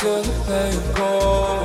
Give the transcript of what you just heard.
till the day goes.